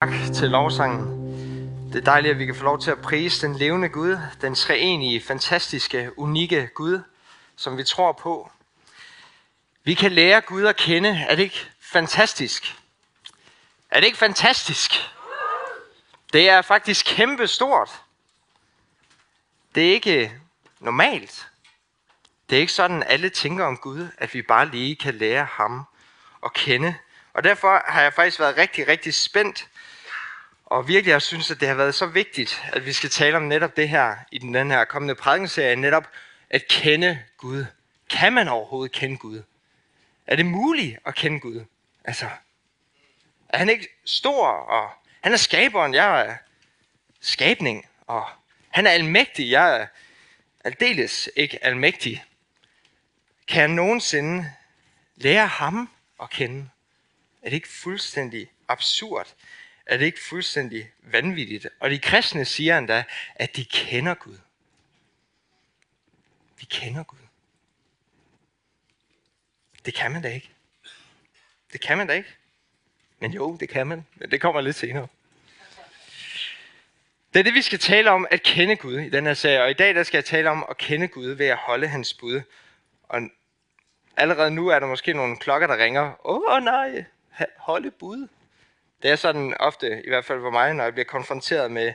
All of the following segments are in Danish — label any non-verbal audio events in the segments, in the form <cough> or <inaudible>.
Tak til lovsangen. Det er dejligt, at vi kan få lov til at prise den levende Gud, den treenige, fantastiske, unikke Gud, som vi tror på. Vi kan lære Gud at kende. Er det ikke fantastisk? Er det ikke fantastisk? Det er faktisk kæmpe stort. Det er ikke normalt. Det er ikke sådan, alle tænker om Gud, at vi bare lige kan lære ham at kende. Og derfor har jeg faktisk været rigtig, rigtig spændt og virkelig, jeg synes, at det har været så vigtigt, at vi skal tale om netop det her i den her kommende prædikenserie, netop at kende Gud. Kan man overhovedet kende Gud? Er det muligt at kende Gud? Altså, er han ikke stor, og han er skaberen, jeg er skabning, og han er almægtig, jeg er aldeles ikke almægtig. Kan jeg nogensinde lære ham at kende? Er det ikke fuldstændig absurd, er det ikke fuldstændig vanvittigt? Og de kristne siger endda, at de kender Gud. Vi kender Gud. Det kan man da ikke. Det kan man da ikke. Men jo, det kan man. Men det kommer lidt senere. Det er det, vi skal tale om, at kende Gud i den her sag. Og i dag der skal jeg tale om at kende Gud ved at holde hans bud. Og allerede nu er der måske nogle klokker, der ringer. Åh oh, nej, holde bud. Det er sådan ofte, i hvert fald for mig, når jeg bliver konfronteret med,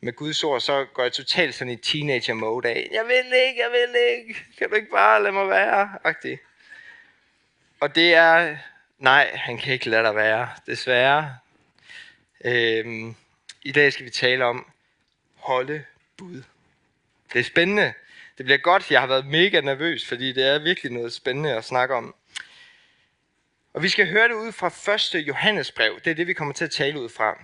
med Guds ord, så går jeg totalt sådan i teenager mode af, jeg vil ikke, jeg vil ikke, kan du ikke bare lade mig være, agtig. Og det er, nej, han kan ikke lade dig være, desværre. Øhm, I dag skal vi tale om holde bud. Det er spændende. Det bliver godt. Jeg har været mega nervøs, fordi det er virkelig noget spændende at snakke om. Og vi skal høre det ud fra 1. Johannesbrev. Det er det, vi kommer til at tale ud fra.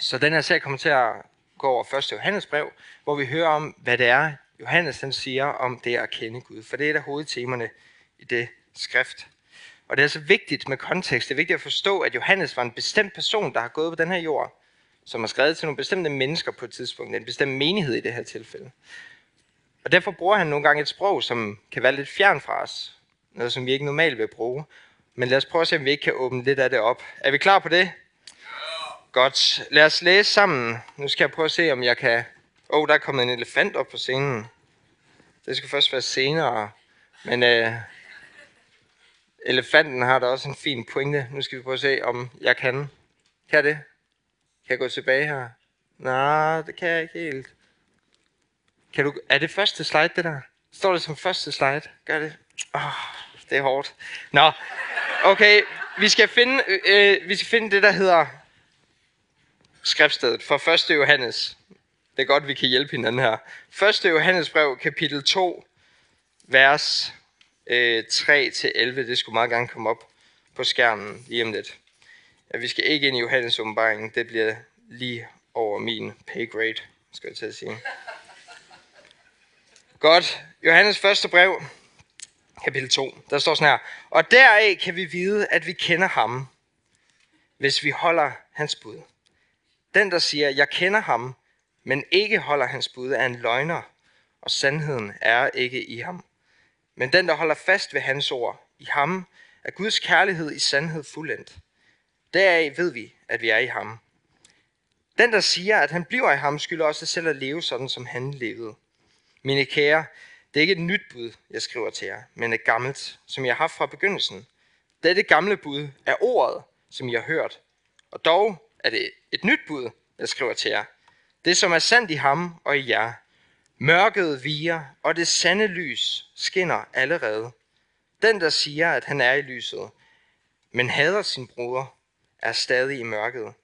Så den her sag kommer til at gå over 1. Johannesbrev, hvor vi hører om, hvad det er, Johannes han siger om det at kende Gud. For det er et af hovedtemerne i det skrift. Og det er så vigtigt med kontekst. Det er vigtigt at forstå, at Johannes var en bestemt person, der har gået på den her jord, som har skrevet til nogle bestemte mennesker på et tidspunkt, en bestemt menighed i det her tilfælde. Og derfor bruger han nogle gange et sprog, som kan være lidt fjern fra os. Noget, som vi ikke normalt vil bruge. Men lad os prøve at se, om vi ikke kan åbne lidt af det op. Er vi klar på det? Ja. Godt. Lad os læse sammen. Nu skal jeg prøve at se, om jeg kan... Åh, oh, der er kommet en elefant op på scenen. Det skal først være senere. Men øh, elefanten har da også en fin pointe. Nu skal vi prøve at se, om jeg kan. Kan jeg det? Kan jeg gå tilbage her? Nej, det kan jeg ikke helt. Kan du, er det første slide, det der? Står det som første slide? Gør det? Oh, det er hårdt. Nå, Okay, vi skal finde, øh, øh, vi skal finde det, der hedder skriftstedet for 1. Johannes. Det er godt, vi kan hjælpe hinanden her. 1. Johannes brev, kapitel 2, vers øh, 3-11. Det skulle meget gerne komme op på skærmen lige om lidt. Ja, vi skal ikke ind i Johannes åbenbaring. Det bliver lige over min pay grade, skal jeg til at sige. Godt. Johannes første brev, kapitel 2. Der står sådan her. Og deraf kan vi vide, at vi kender ham, hvis vi holder hans bud. Den, der siger, jeg kender ham, men ikke holder hans bud, er en løgner, og sandheden er ikke i ham. Men den, der holder fast ved hans ord, i ham, er Guds kærlighed i sandhed fuldendt. Deraf ved vi, at vi er i ham. Den, der siger, at han bliver i ham, skylder også selv at leve sådan, som han levede. Mine kære, det er ikke et nyt bud, jeg skriver til jer, men et gammelt, som jeg har haft fra begyndelsen. Dette gamle bud er ordet, som I har hørt. Og dog er det et nyt bud, jeg skriver til jer. Det, som er sandt i ham og i jer. Mørket viger, og det sande lys skinner allerede. Den, der siger, at han er i lyset, men hader sin bror, er stadig i mørket.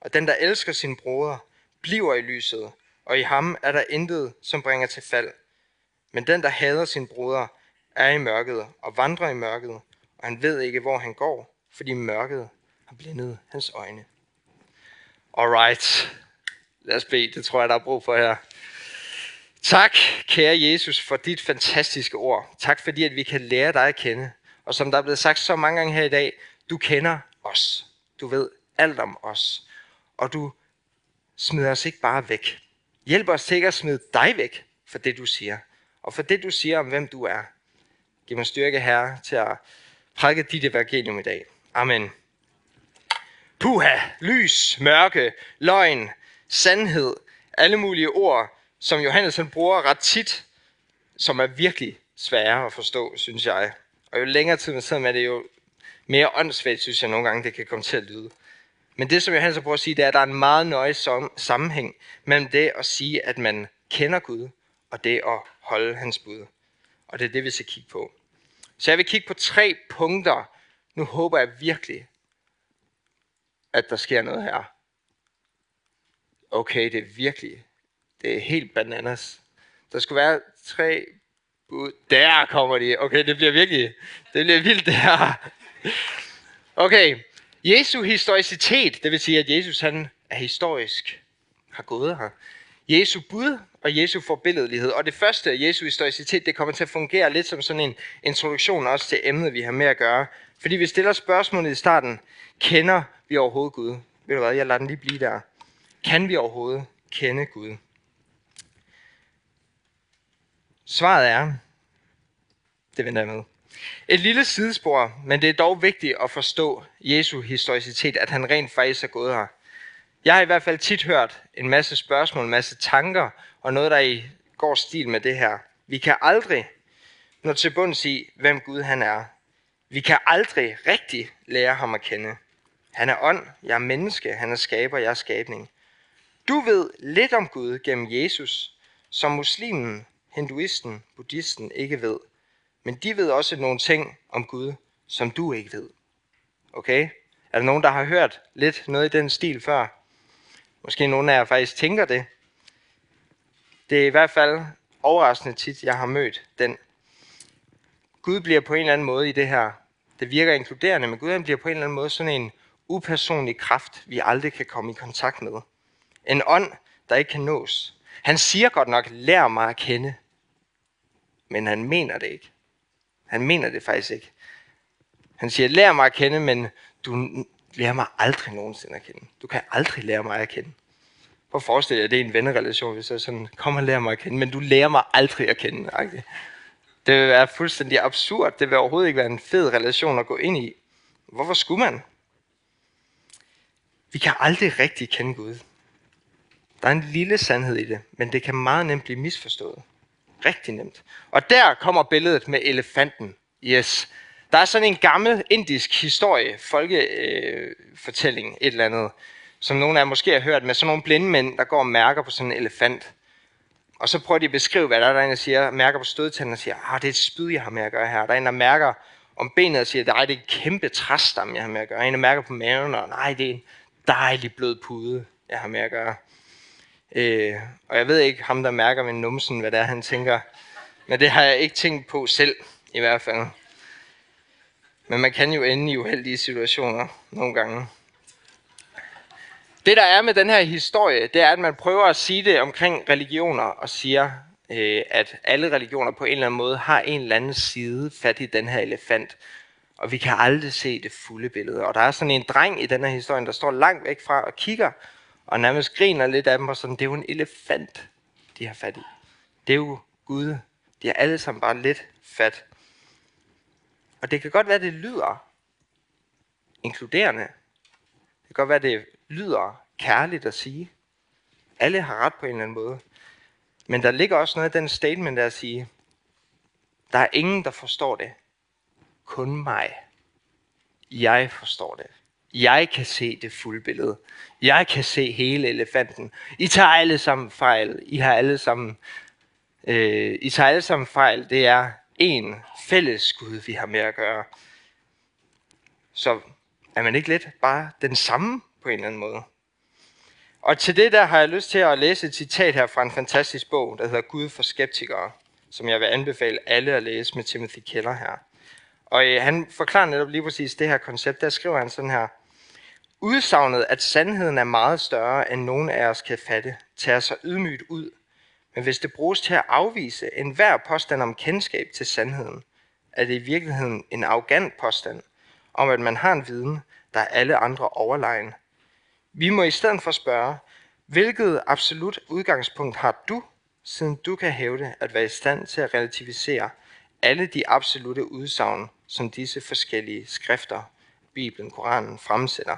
Og den, der elsker sin bror, bliver i lyset, og i ham er der intet, som bringer til fald. Men den, der hader sin broder, er i mørket og vandrer i mørket, og han ved ikke, hvor han går, fordi mørket har blændet hans øjne. Alright, lad os bede. Det tror jeg, der er brug for her. Tak, kære Jesus, for dit fantastiske ord. Tak fordi, at vi kan lære dig at kende. Og som der er blevet sagt så mange gange her i dag, du kender os. Du ved alt om os. Og du smider os ikke bare væk. Hjælp os til ikke at smide dig væk for det, du siger og for det, du siger om, hvem du er. Giv mig styrke, Herre, til at prædike dit evangelium i dag. Amen. Puha, lys, mørke, løgn, sandhed, alle mulige ord, som Johannes han bruger ret tit, som er virkelig svære at forstå, synes jeg. Og jo længere tid man sidder med det, jo mere åndssvagt, synes jeg nogle gange, det kan komme til at lyde. Men det, som Johannes prøver at sige, det er, at der er en meget nøje sammenhæng mellem det at sige, at man kender Gud, og det at holde hans bud. Og det er det, vi skal kigge på. Så jeg vil kigge på tre punkter. Nu håber jeg virkelig, at der sker noget her. Okay, det er virkelig, det er helt bananas. Der skulle være tre bud. Der kommer de. Okay, det bliver virkelig, det bliver vildt det her. Okay, Jesu historicitet, det vil sige, at Jesus han er historisk, har gået her. Jesu bud og Jesu forbilledelighed. Og det første, af Jesu historicitet, det kommer til at fungere lidt som sådan en introduktion også til emnet, vi har med at gøre. Fordi vi stiller spørgsmålet i starten, kender vi overhovedet Gud? Ved du hvad, jeg lader den lige blive der. Kan vi overhovedet kende Gud? Svaret er, det venter jeg med. Et lille sidespor, men det er dog vigtigt at forstå Jesu historicitet, at han rent faktisk er gået her. Jeg har i hvert fald tit hørt en masse spørgsmål, en masse tanker, og noget, der i går stil med det her. Vi kan aldrig nå til bunds i, hvem Gud han er. Vi kan aldrig rigtig lære ham at kende. Han er ånd, jeg er menneske, han er skaber, jeg er skabning. Du ved lidt om Gud gennem Jesus, som muslimen, hinduisten, buddhisten ikke ved. Men de ved også nogle ting om Gud, som du ikke ved. Okay? Er der nogen, der har hørt lidt noget i den stil før? Måske nogle af jer faktisk tænker det. Det er i hvert fald overraskende tit, jeg har mødt den. Gud bliver på en eller anden måde i det her, det virker inkluderende, men Gud bliver på en eller anden måde sådan en upersonlig kraft, vi aldrig kan komme i kontakt med. En ånd, der ikke kan nås. Han siger godt nok, lær mig at kende, men han mener det ikke. Han mener det faktisk ikke. Han siger, lær mig at kende, men du lærer mig aldrig nogensinde at kende. Du kan aldrig lære mig at kende. Prøv at forestille dig, det er en vennerelation, hvis jeg sådan, kom og lær mig at kende, men du lærer mig aldrig at kende. Okay? Det vil være fuldstændig absurd. Det vil overhovedet ikke være en fed relation at gå ind i. Hvorfor skulle man? Vi kan aldrig rigtig kende Gud. Der er en lille sandhed i det, men det kan meget nemt blive misforstået. Rigtig nemt. Og der kommer billedet med elefanten. Yes. Der er sådan en gammel indisk historie, folkefortælling, øh, et eller andet, som nogle af jer måske har hørt med sådan nogle blinde mænd, der går og mærker på sådan en elefant. Og så prøver de at beskrive, hvad der er, der er en, der siger, mærker på stødtanden og siger, ah, det er et spyd, jeg har med at gøre her. Der er en, der mærker om benet og siger, nej, det er en kæmpe træstam, jeg har med at gøre. En, der mærker på maven, og nej, det er en dejlig blød pude, jeg har med at gøre. Øh, og jeg ved ikke, ham der mærker med numsen, hvad det er, han tænker. Men det har jeg ikke tænkt på selv, i hvert fald. Men man kan jo ende i uheldige situationer nogle gange. Det der er med den her historie, det er, at man prøver at sige det omkring religioner og siger, øh, at alle religioner på en eller anden måde har en eller anden side fat i den her elefant. Og vi kan aldrig se det fulde billede. Og der er sådan en dreng i den her historie, der står langt væk fra og kigger, og nærmest griner lidt af dem, og sådan, det er jo en elefant, de har fat i. Det er jo Gud. De har alle sammen bare lidt fat. Og det kan godt være, det lyder inkluderende. Det kan godt være, det lyder kærligt at sige. Alle har ret på en eller anden måde. Men der ligger også noget i den statement der at sige, der er ingen, der forstår det. Kun mig. Jeg forstår det. Jeg kan se det fulde billede. Jeg kan se hele elefanten. I tager alle sammen fejl. I har alle sammen, øh, I tager alle sammen fejl. Det er en fælles Gud, vi har med at gøre. Så er man ikke lidt bare den samme på en eller anden måde? Og til det der har jeg lyst til at læse et citat her fra en fantastisk bog, der hedder Gud for skeptikere, som jeg vil anbefale alle at læse med Timothy Keller her. Og øh, han forklarer netop lige præcis det her koncept. Der skriver han sådan her. Udsagnet, at sandheden er meget større, end nogen af os kan fatte, tager sig ydmygt ud. Men hvis det bruges til at afvise enhver påstand om kendskab til sandheden, er det i virkeligheden en arrogant påstand om, at man har en viden, der er alle andre overlegen. Vi må i stedet for spørge, hvilket absolut udgangspunkt har du, siden du kan hævde at være i stand til at relativisere alle de absolute udsagn, som disse forskellige skrifter, Bibelen, Koranen, fremsætter.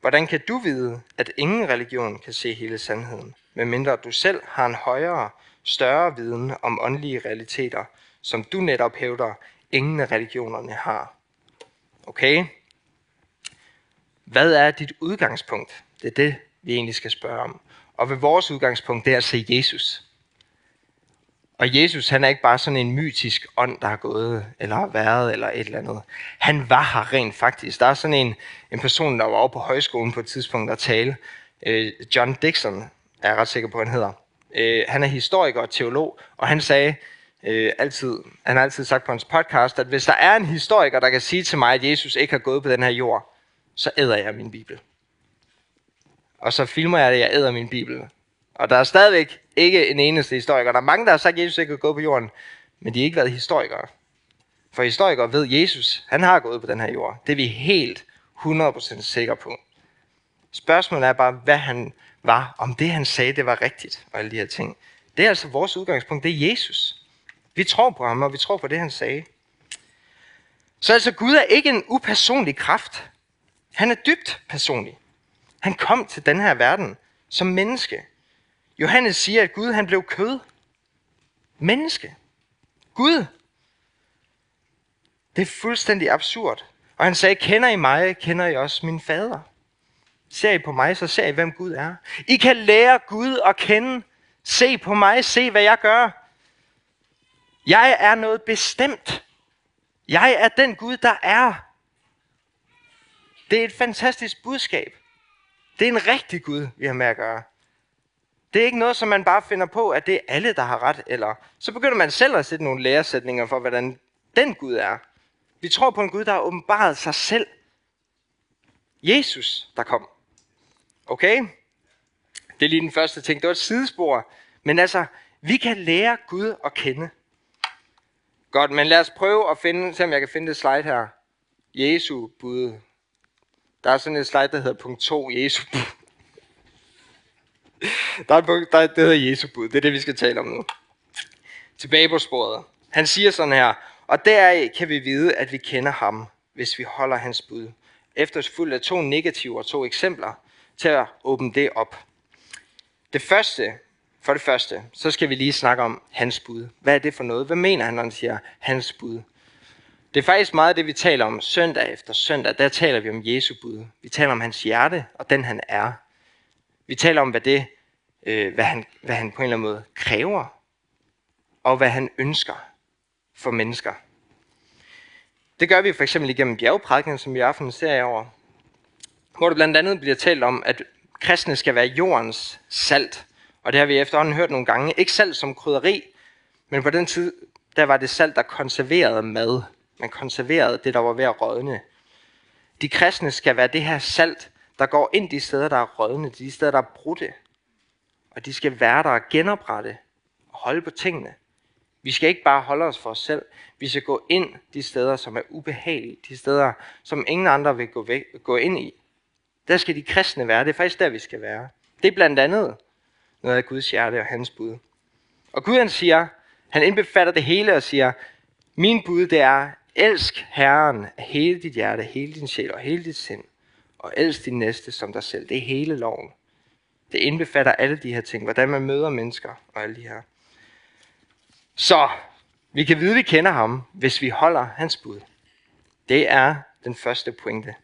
Hvordan kan du vide, at ingen religion kan se hele sandheden, medmindre du selv har en højere, større viden om åndelige realiteter, som du netop hævder, ingen af religionerne har? Okay? Hvad er dit udgangspunkt? Det er det, vi egentlig skal spørge om. Og ved vores udgangspunkt, det er at se Jesus. Og Jesus, han er ikke bare sådan en mytisk ånd, der har gået, eller har været, eller et eller andet. Han var her rent faktisk. Der er sådan en, en person, der var oppe på højskolen på et tidspunkt, der talte. Øh, John Dixon, er jeg ret sikker på, han hedder. Øh, han er historiker og teolog, og han sagde øh, altid, han har altid sagt på hans podcast, at hvis der er en historiker, der kan sige til mig, at Jesus ikke har gået på den her jord, så æder jeg min bibel. Og så filmer jeg det, jeg æder min bibel. Og der er stadigvæk ikke en eneste historiker. Der er mange, der har sagt, at Jesus ikke har gået på jorden, men de har ikke været historikere. For historikere ved Jesus, han har gået på den her jord. Det er vi helt 100% sikre på. Spørgsmålet er bare, hvad han var, om det han sagde, det var rigtigt, og alle de her ting. Det er altså vores udgangspunkt, det er Jesus. Vi tror på ham, og vi tror på det, han sagde. Så altså Gud er ikke en upersonlig kraft. Han er dybt personlig. Han kom til den her verden som menneske. Johannes siger, at Gud han blev kød. Menneske. Gud. Det er fuldstændig absurd. Og han sagde, kender I mig, kender I også min fader. Ser I på mig, så ser I, hvem Gud er. I kan lære Gud at kende. Se på mig, se hvad jeg gør. Jeg er noget bestemt. Jeg er den Gud, der er. Det er et fantastisk budskab. Det er en rigtig Gud, vi har med at gøre. Det er ikke noget, som man bare finder på, at det er alle, der har ret. Eller så begynder man selv at sætte nogle læresætninger for, hvordan den Gud er. Vi tror på en Gud, der har åbenbaret sig selv. Jesus, der kom. Okay? Det er lige den første ting. Det var et sidespor. Men altså, vi kan lære Gud at kende. Godt, men lad os prøve at finde, se om jeg kan finde det slide her. Jesu bud. Der er sådan et slide, der hedder punkt 2, Jesu bud. <laughs> Der er et punkt, der, det hedder Jesu bud. Det er det, vi skal tale om nu. Tilbage på sporet. Han siger sådan her, og deraf kan vi vide, at vi kender ham, hvis vi holder hans bud. Efterfulgt af to negative og to eksempler til at åbne det op. Det første, for det første, så skal vi lige snakke om hans bud. Hvad er det for noget? Hvad mener han, når han siger hans bud? Det er faktisk meget det, vi taler om søndag efter søndag. Der taler vi om Jesu bud. Vi taler om hans hjerte og den han er. Vi taler om, hvad, det, øh, hvad, han, hvad han på en eller anden måde kræver, og hvad han ønsker for mennesker. Det gør vi for eksempel igennem bjergprædiken, som vi i aften ser over, hvor det blandt andet bliver talt om, at kristne skal være jordens salt. Og det har vi efterhånden hørt nogle gange. Ikke salt som krydderi, men på den tid, der var det salt, der konserverede mad. Man konserverede det, der var ved at rådne. De kristne skal være det her salt, der går ind de steder, der er rådne, de steder, der er brudte. Og de skal være der og genoprette og holde på tingene. Vi skal ikke bare holde os for os selv. Vi skal gå ind de steder, som er ubehagelige. De steder, som ingen andre vil gå, væk, gå ind i. Der skal de kristne være. Det er faktisk der, vi skal være. Det er blandt andet noget af Guds hjerte og hans bud. Og Gud han siger, han indbefatter det hele og siger, min bud det er, elsk Herren af hele dit hjerte, hele din sjæl og hele dit sind og elsk din næste som dig selv. Det er hele loven. Det indbefatter alle de her ting, hvordan man møder mennesker og alle de her. Så vi kan vide, at vi kender ham, hvis vi holder hans bud. Det er den første pointe.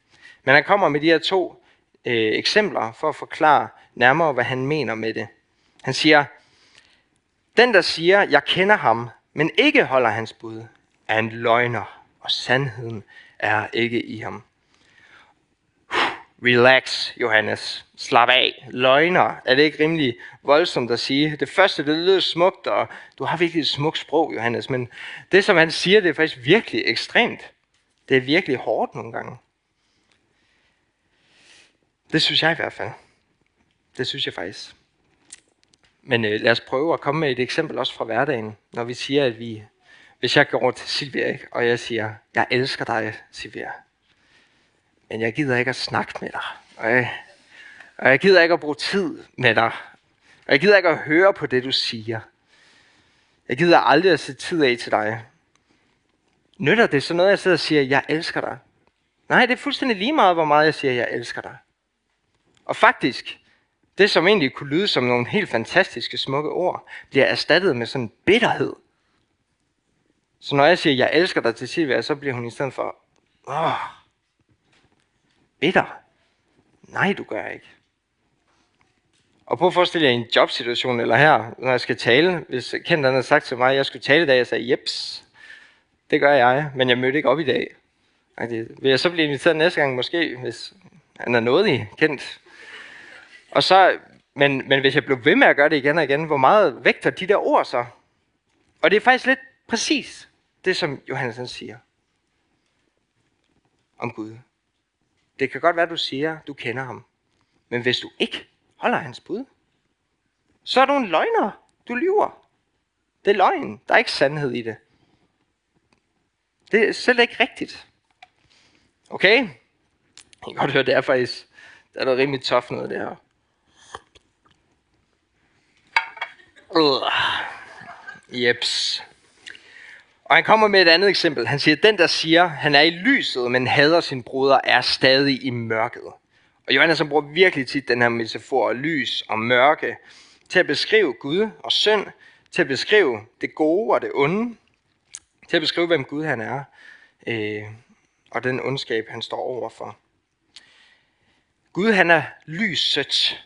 Men han kommer med de her to øh, eksempler for at forklare nærmere, hvad han mener med det. Han siger, den der siger, jeg kender ham, men ikke holder hans bud, er en løgner, og sandheden er ikke i ham. Relax, Johannes. Slap af. Løgner. Er det ikke rimelig voldsomt at sige? Det første, det lyder smukt, og du har virkelig et smukt sprog, Johannes, men det, som han siger, det er faktisk virkelig ekstremt. Det er virkelig hårdt nogle gange. Det synes jeg i hvert fald. Det synes jeg faktisk. Men øh, lad os prøve at komme med et eksempel også fra hverdagen, når vi siger, at vi... Hvis jeg går over til Silvia, og jeg siger, jeg elsker dig, Silvia men jeg gider ikke at snakke med dig. Og jeg, og jeg gider ikke at bruge tid med dig. Og jeg gider ikke at høre på det, du siger. Jeg gider aldrig at sætte tid af til dig. Nytter det så noget, jeg sidder og siger, jeg elsker dig? Nej, det er fuldstændig lige meget, hvor meget jeg siger, jeg elsker dig. Og faktisk, det som egentlig kunne lyde som nogle helt fantastiske smukke ord, bliver erstattet med sådan bitterhed. Så når jeg siger, jeg elsker dig til Silvia, så bliver hun i stedet for, åh, bitter. Nej, du gør ikke. Og prøv at forestille jer en jobsituation, eller her, når jeg skal tale, hvis Kent havde sagt til mig, at jeg skulle tale i dag, jeg sagde, jeps, det gør jeg, men jeg mødte ikke op i dag. Vil jeg så blive inviteret næste gang måske, hvis han er nådig kendt? Kent? Og så, men, men hvis jeg blev ved med at gøre det igen og igen, hvor meget vægter de der ord så? Og det er faktisk lidt præcis det, som Johannes siger om Gud. Det kan godt være, du siger, du kender ham. Men hvis du ikke holder hans bud, så er du en løgner. Du lyver. Det er løgn. Der er ikke sandhed i det. Det er selv ikke rigtigt. Okay? Jeg kan godt høre, det er faktisk, der er noget rimelig tof noget der. Uh. Jeps. Og han kommer med et andet eksempel. Han siger, den der siger, han er i lyset, men hader sin bruder, er stadig i mørket. Og Johannes han bruger virkelig tit den her metafor af lys og mørke til at beskrive Gud og synd, til at beskrive det gode og det onde, til at beskrive, hvem Gud han er, øh, og den ondskab, han står overfor. Gud han er lyset.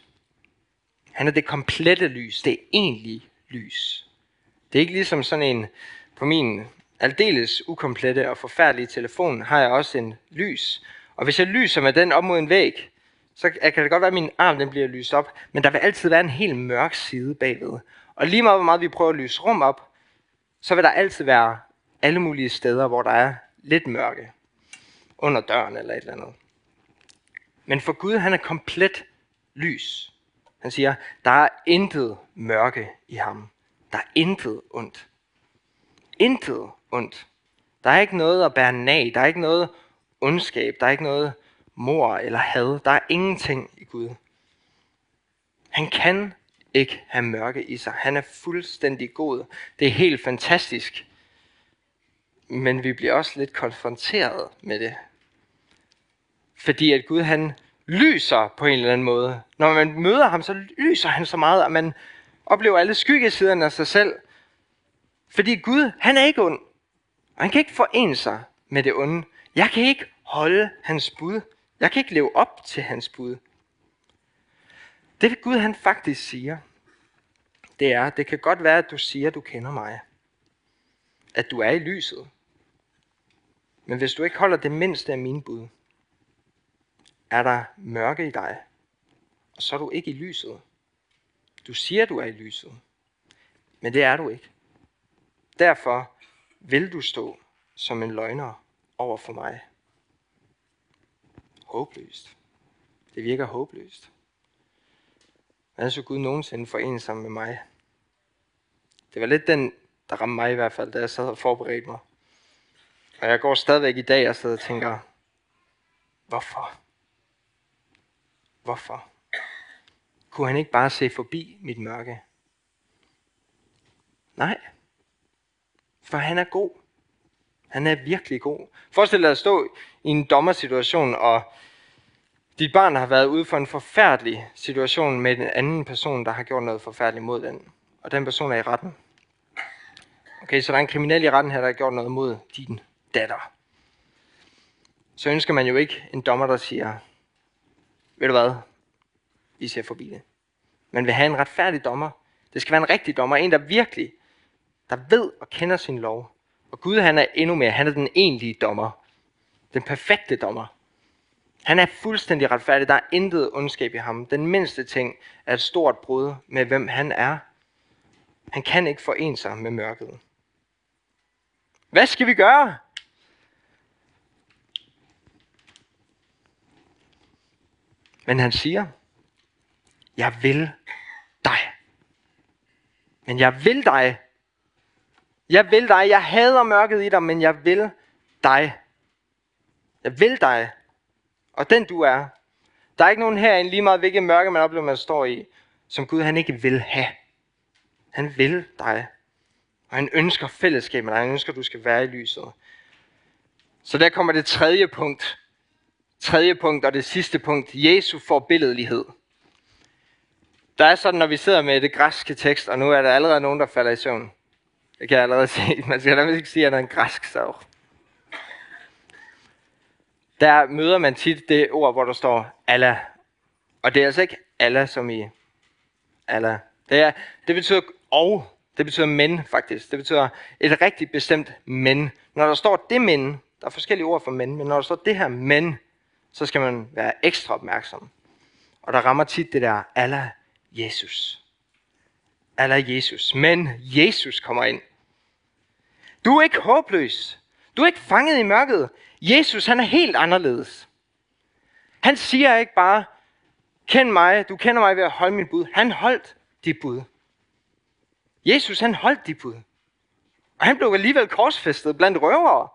Han er det komplette lys, det egentlige lys. Det er ikke ligesom sådan en, på min aldeles ukomplette og forfærdelige telefon, har jeg også en lys. Og hvis jeg lyser med den op mod en væg, så kan det godt være, at min arm den bliver lyst op, men der vil altid være en helt mørk side bagved. Og lige meget hvor meget vi prøver at lyse rum op, så vil der altid være alle mulige steder, hvor der er lidt mørke. Under døren eller et eller andet. Men for Gud, han er komplet lys. Han siger, der er intet mørke i ham. Der er intet ondt. Intet ondt. Der er ikke noget at bære nag. Der er ikke noget ondskab. Der er ikke noget mor eller had. Der er ingenting i Gud. Han kan ikke have mørke i sig. Han er fuldstændig god. Det er helt fantastisk. Men vi bliver også lidt konfronteret med det. Fordi at Gud han lyser på en eller anden måde. Når man møder ham, så lyser han så meget, at man oplever alle skyggesiderne af sig selv. Fordi Gud, han er ikke ond. Og han kan ikke forene sig med det onde. Jeg kan ikke holde hans bud. Jeg kan ikke leve op til hans bud. Det Gud han faktisk siger, det er, det kan godt være, at du siger, at du kender mig. At du er i lyset. Men hvis du ikke holder det mindste af mine bud, er der mørke i dig, og så er du ikke i lyset. Du siger, du er i lyset, men det er du ikke. Derfor vil du stå som en løgner over for mig. Håbløst. Det virker håbløst. Hvordan så Gud nogensinde forene sig med mig? Det var lidt den, der ramte mig i hvert fald, da jeg sad og forberedte mig. Og jeg går stadigvæk i dag og sidder og tænker, hvorfor? Hvorfor? Kunne han ikke bare se forbi mit mørke? Nej. For han er god. Han er virkelig god. Forestil dig at stå i en dommersituation, og dit barn har været ude for en forfærdelig situation med en anden person, der har gjort noget forfærdeligt mod den. Og den person er i retten. Okay, så der er en kriminel i retten her, der har gjort noget mod din datter. Så ønsker man jo ikke en dommer, der siger, ved du hvad, vi ser forbi det. Man vil have en retfærdig dommer. Det skal være en rigtig dommer, en der virkelig, der ved og kender sin lov. Og Gud han er endnu mere, han er den egentlige dommer. Den perfekte dommer. Han er fuldstændig retfærdig, der er intet ondskab i ham. Den mindste ting er et stort brud med, hvem han er. Han kan ikke forene sig med mørket. Hvad skal vi gøre? Men han siger, jeg vil dig. Men jeg vil dig. Jeg vil dig. Jeg hader mørket i dig, men jeg vil dig. Jeg vil dig. Og den du er. Der er ikke nogen herinde, lige meget hvilket mørke man oplever, man står i, som Gud han ikke vil have. Han vil dig. Og han ønsker fællesskab med dig. Han ønsker, at du skal være i lyset. Så der kommer det tredje punkt tredje punkt og det sidste punkt, Jesu forbilledelighed. Der er sådan, når vi sidder med det græske tekst, og nu er der allerede nogen, der falder i søvn. Det kan jeg allerede se. <laughs> Man skal da ikke sige, at han er en græsk sav. Der møder man tit det ord, hvor der står Allah. Og det er altså ikke Allah som i Allah. Det, er, det betyder og. Det betyder men faktisk. Det betyder et rigtig bestemt men. Når der står det men, der er forskellige ord for men, men når der står det her men, så skal man være ekstra opmærksom. Og der rammer tit det der Allah Jesus. Allah Jesus. Men Jesus kommer ind. Du er ikke håbløs. Du er ikke fanget i mørket. Jesus, han er helt anderledes. Han siger ikke bare, kend mig, du kender mig ved at holde mit bud. Han holdt dit bud. Jesus, han holdt dit bud. Og han blev alligevel korsfæstet blandt røvere.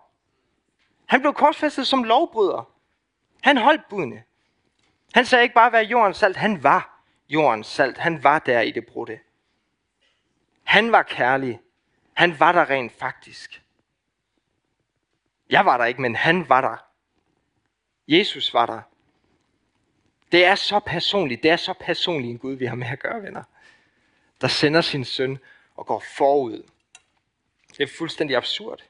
Han blev korsfæstet som lovbryder. Han holdt budene. Han sagde ikke bare, hvad jordens salt. Han var jordens salt. Han var der i det brudte. Han var kærlig. Han var der rent faktisk. Jeg var der ikke, men han var der. Jesus var der. Det er så personligt. Det er så personligt en Gud, vi har med at gøre, venner. Der sender sin søn og går forud. Det er fuldstændig absurd.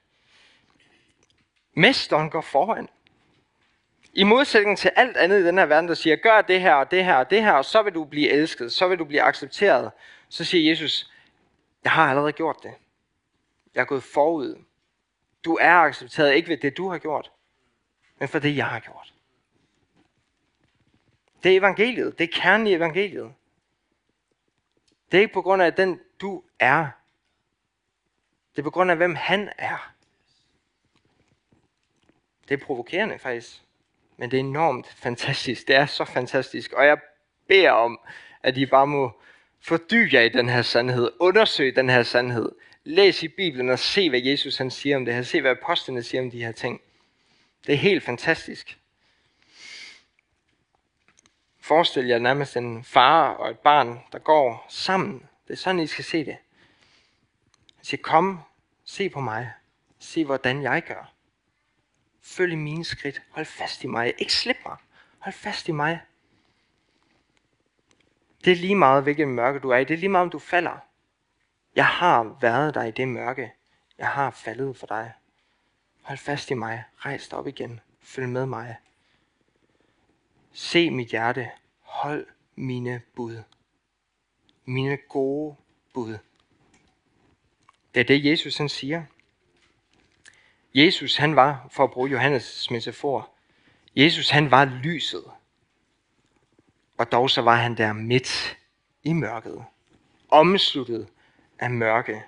Mesteren går foran. I modsætning til alt andet i den her verden, der siger, gør det her og det her og det her, og så vil du blive elsket, så vil du blive accepteret. Så siger Jesus, jeg har allerede gjort det. Jeg er gået forud. Du er accepteret ikke ved det, du har gjort, men for det, jeg har gjort. Det er evangeliet. Det er kernen i evangeliet. Det er ikke på grund af den, du er. Det er på grund af, hvem han er. Det er provokerende faktisk. Men det er enormt fantastisk. Det er så fantastisk. Og jeg beder om, at I bare må fordybe jer i den her sandhed. Undersøg den her sandhed. Læs i Bibelen og se, hvad Jesus han siger om det her. Se, hvad apostlene siger om de her ting. Det er helt fantastisk. Forestil jer nærmest en far og et barn, der går sammen. Det er sådan, I skal se det. Han siger, kom, se på mig. Se, hvordan jeg gør. Følg mine skridt. Hold fast i mig. Ikke slip mig. Hold fast i mig. Det er lige meget, hvilket mørke du er i. Det er lige meget, om du falder. Jeg har været der i det mørke. Jeg har faldet for dig. Hold fast i mig. Rejs dig op igen. Følg med mig. Se mit hjerte. Hold mine bud. Mine gode bud. Det er det, Jesus han siger. Jesus han var, for at bruge Johannes metafor, Jesus han var lyset. Og dog så var han der midt i mørket. Omsluttet af mørke.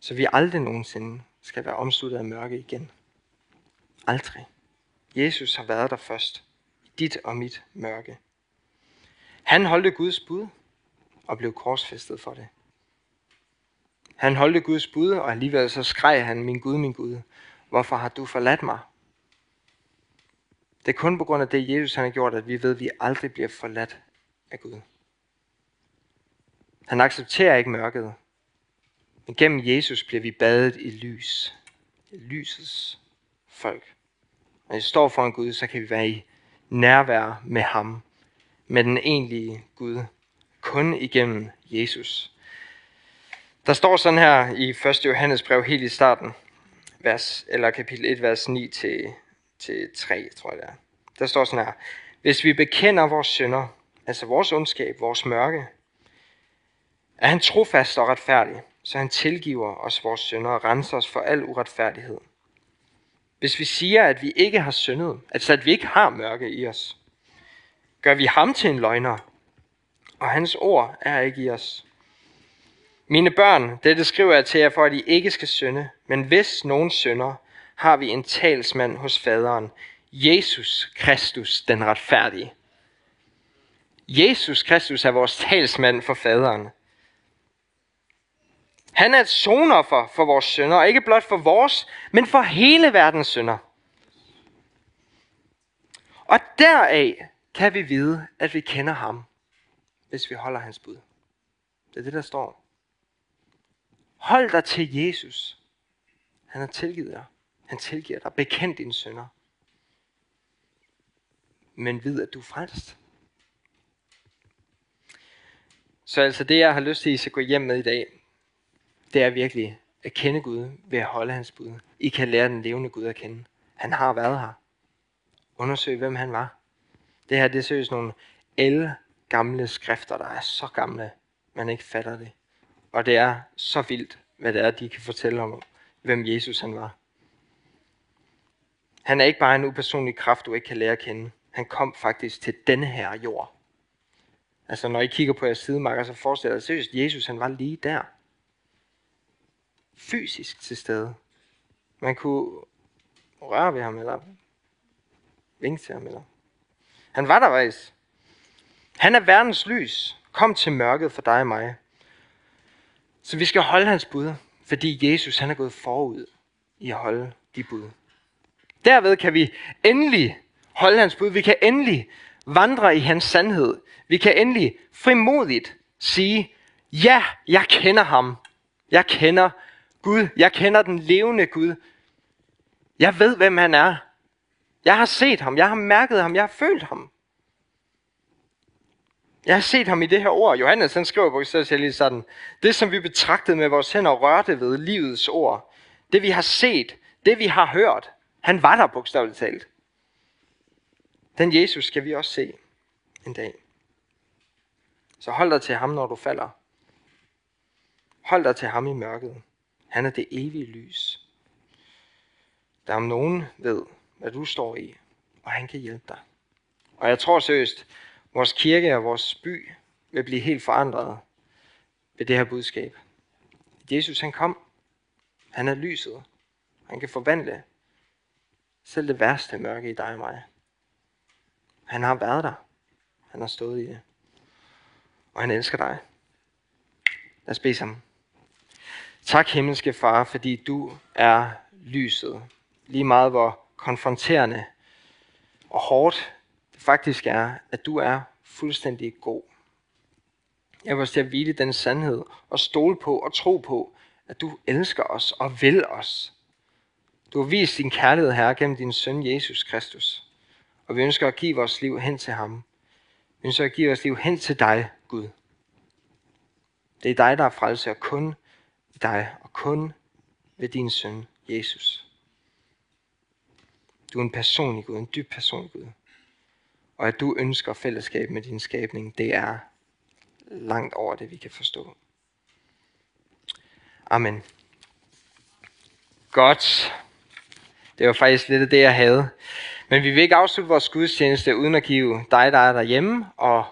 Så vi aldrig nogensinde skal være omsluttet af mørke igen. Aldrig. Jesus har været der først. I dit og mit mørke. Han holdte Guds bud og blev korsfæstet for det. Han holdte Guds bud, og alligevel så skreg han, min Gud, min Gud, hvorfor har du forladt mig? Det er kun på grund af det, Jesus han har gjort, at vi ved, at vi aldrig bliver forladt af Gud. Han accepterer ikke mørket, men gennem Jesus bliver vi badet i lys. Lysets folk. Når vi står foran Gud, så kan vi være i nærvær med ham, med den egentlige Gud, kun igennem Jesus. Der står sådan her i 1. Johannes brev helt i starten, vers, eller kapitel 1, vers 9 til, til 3, tror jeg det er. Der står sådan her, hvis vi bekender vores synder, altså vores ondskab, vores mørke, er han trofast og retfærdig, så han tilgiver os vores synder og renser os for al uretfærdighed. Hvis vi siger, at vi ikke har syndet, altså at vi ikke har mørke i os, gør vi ham til en løgner, og hans ord er ikke i os. Mine børn, dette skriver jeg til jer, for at I ikke skal synde. Men hvis nogen synder, har vi en talsmand hos faderen, Jesus Kristus, den retfærdige. Jesus Kristus er vores talsmand for faderen. Han er et sonoffer for vores synder, og ikke blot for vores, men for hele verdens synder. Og deraf kan vi vide, at vi kender ham, hvis vi holder hans bud. Det er det, der står. Hold dig til Jesus. Han har tilgivet dig. Han tilgiver dig. Bekend dine synder. men vid, at du er frelst. Så altså det, jeg har lyst til, at I skal gå hjem med i dag, det er virkelig at kende Gud ved at holde hans bud. I kan lære den levende Gud at kende. Han har været her. Undersøg, hvem han var. Det her, det er seriøst nogle el gamle skrifter, der er så gamle, man ikke fatter det. Og det er så vildt, hvad det er, de kan fortælle om, hvem Jesus han var. Han er ikke bare en upersonlig kraft, du ikke kan lære at kende. Han kom faktisk til denne her jord. Altså når I kigger på jeres sidemarker, så forestiller jeg seriøst, Jesus han var lige der. Fysisk til stede. Man kunne røre ved ham, eller vinke til ham, eller... Han var der faktisk. Han er verdens lys. Kom til mørket for dig og mig. Så vi skal holde hans bud, fordi Jesus han er gået forud i at holde de bud. Derved kan vi endelig holde hans bud. Vi kan endelig vandre i hans sandhed. Vi kan endelig frimodigt sige, ja, jeg kender ham. Jeg kender Gud. Jeg kender den levende Gud. Jeg ved, hvem han er. Jeg har set ham. Jeg har mærket ham. Jeg har følt ham. Jeg har set ham i det her ord. Johannes han skriver på stedet lige sådan. Det som vi betragtede med vores hænder rørte ved livets ord. Det vi har set. Det vi har hørt. Han var der bogstaveligt talt. Den Jesus skal vi også se en dag. Så hold dig til ham, når du falder. Hold dig til ham i mørket. Han er det evige lys. Der om nogen ved, hvad du står i, og han kan hjælpe dig. Og jeg tror seriøst, vores kirke og vores by vil blive helt forandret ved det her budskab. Jesus han kom. Han er lyset. Han kan forvandle selv det værste mørke i dig og mig. Han har været der. Han har stået i det. Og han elsker dig. Lad os bede sammen. Tak himmelske far, fordi du er lyset. Lige meget hvor konfronterende og hårdt faktisk er, at du er fuldstændig god. Jeg vil til at hvile den sandhed og stole på og tro på, at du elsker os og vil os. Du har vist din kærlighed, her gennem din søn Jesus Kristus. Og vi ønsker at give vores liv hen til ham. Vi ønsker at give vores liv hen til dig, Gud. Det er dig, der er frelse, og kun dig, og kun ved din søn, Jesus. Du er en personlig Gud, en dyb personlig Gud. Og at du ønsker fællesskab med din skabning, det er langt over det, vi kan forstå. Amen. Godt. Det var faktisk lidt af det, jeg havde. Men vi vil ikke afslutte vores gudstjeneste uden at give dig, der er derhjemme, og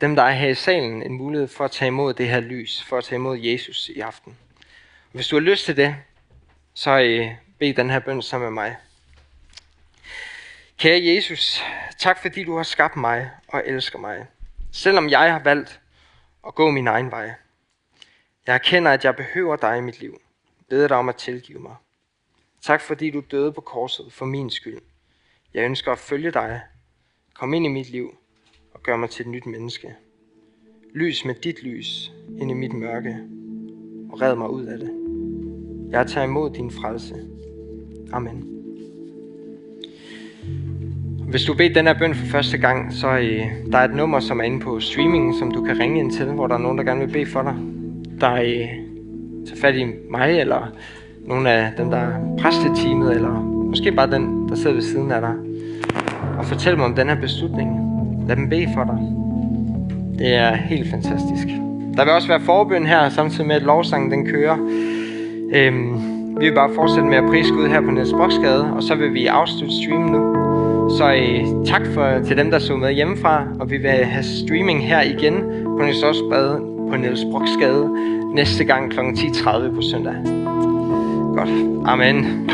dem, der er her i salen, en mulighed for at tage imod det her lys, for at tage imod Jesus i aften. Hvis du har lyst til det, så øh, bed den her bøn sammen med mig. Kære Jesus, tak fordi du har skabt mig og elsker mig, selvom jeg har valgt at gå min egen vej. Jeg erkender, at jeg behøver dig i mit liv. Beder dig om at tilgive mig. Tak fordi du døde på korset for min skyld. Jeg ønsker at følge dig. Kom ind i mit liv og gør mig til et nyt menneske. Lys med dit lys ind i mit mørke og red mig ud af det. Jeg tager imod din frelse. Amen. Hvis du beder den her bøn for første gang, så øh, der er et nummer, som er inde på streamingen, som du kan ringe ind til, hvor der er nogen, der gerne vil bede for dig. Der er øh, tager fat i mig, eller nogle af dem, der er præsteteamet, eller måske bare den, der sidder ved siden af dig, og fortæl dem om den her beslutning. Lad dem bede for dig. Det er helt fantastisk. Der vil også være forbøn her, samtidig med at lovsangen den kører. Øhm, vi vil bare fortsætte med at prise Gud her på Niels Broksgade, og så vil vi afslutte streamen nu. Så øh, tak for, til dem, der så med hjemmefra, og vi vil have streaming her igen på Niels, på Niels Brugsgade næste gang kl. 10.30 på søndag. Godt. Amen.